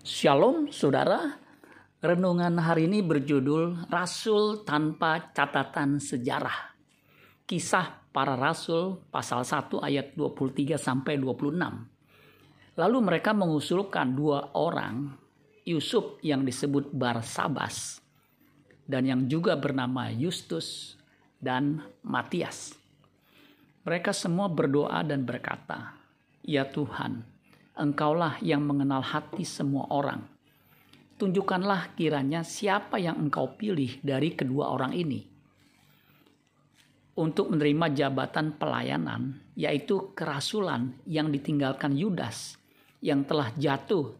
Shalom saudara, renungan hari ini berjudul Rasul Tanpa Catatan Sejarah. Kisah para Rasul pasal 1 ayat 23 sampai 26. Lalu mereka mengusulkan dua orang, Yusuf yang disebut Barsabas dan yang juga bernama Justus dan Matias. Mereka semua berdoa dan berkata, "Ya Tuhan, Engkaulah yang mengenal hati semua orang. Tunjukkanlah kiranya siapa yang engkau pilih dari kedua orang ini untuk menerima jabatan pelayanan, yaitu kerasulan yang ditinggalkan Yudas yang telah jatuh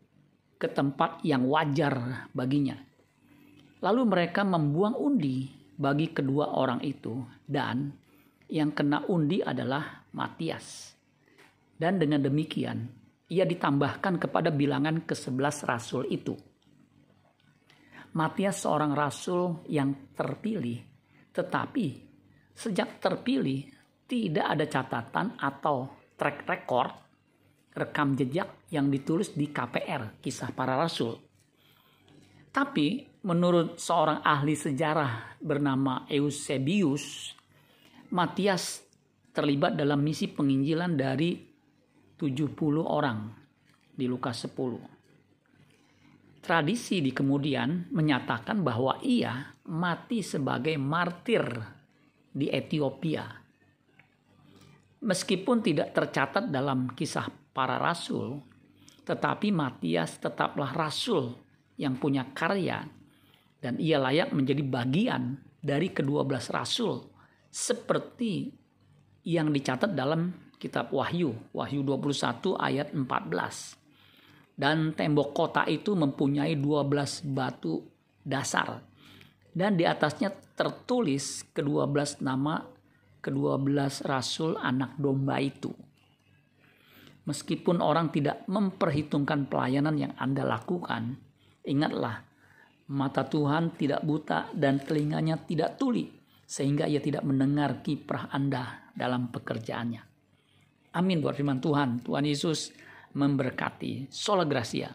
ke tempat yang wajar baginya. Lalu mereka membuang undi bagi kedua orang itu dan yang kena undi adalah Matias. Dan dengan demikian ia ditambahkan kepada bilangan ke-11 rasul itu. Matias seorang rasul yang terpilih, tetapi sejak terpilih tidak ada catatan atau track record rekam jejak yang ditulis di KPR, kisah para rasul. Tapi menurut seorang ahli sejarah bernama Eusebius, Matias terlibat dalam misi penginjilan dari 70 orang di Lukas 10. Tradisi di kemudian menyatakan bahwa ia mati sebagai martir di Ethiopia. Meskipun tidak tercatat dalam kisah para rasul, tetapi Matias tetaplah rasul yang punya karya dan ia layak menjadi bagian dari kedua belas rasul seperti yang dicatat dalam kitab Wahyu, Wahyu 21 ayat 14. Dan tembok kota itu mempunyai 12 batu dasar. Dan di atasnya tertulis kedua belas nama kedua belas rasul anak domba itu. Meskipun orang tidak memperhitungkan pelayanan yang Anda lakukan, ingatlah mata Tuhan tidak buta dan telinganya tidak tuli sehingga ia tidak mendengar kiprah Anda dalam pekerjaannya. Amin buat firman Tuhan. Tuhan Yesus memberkati. Sola Gracia.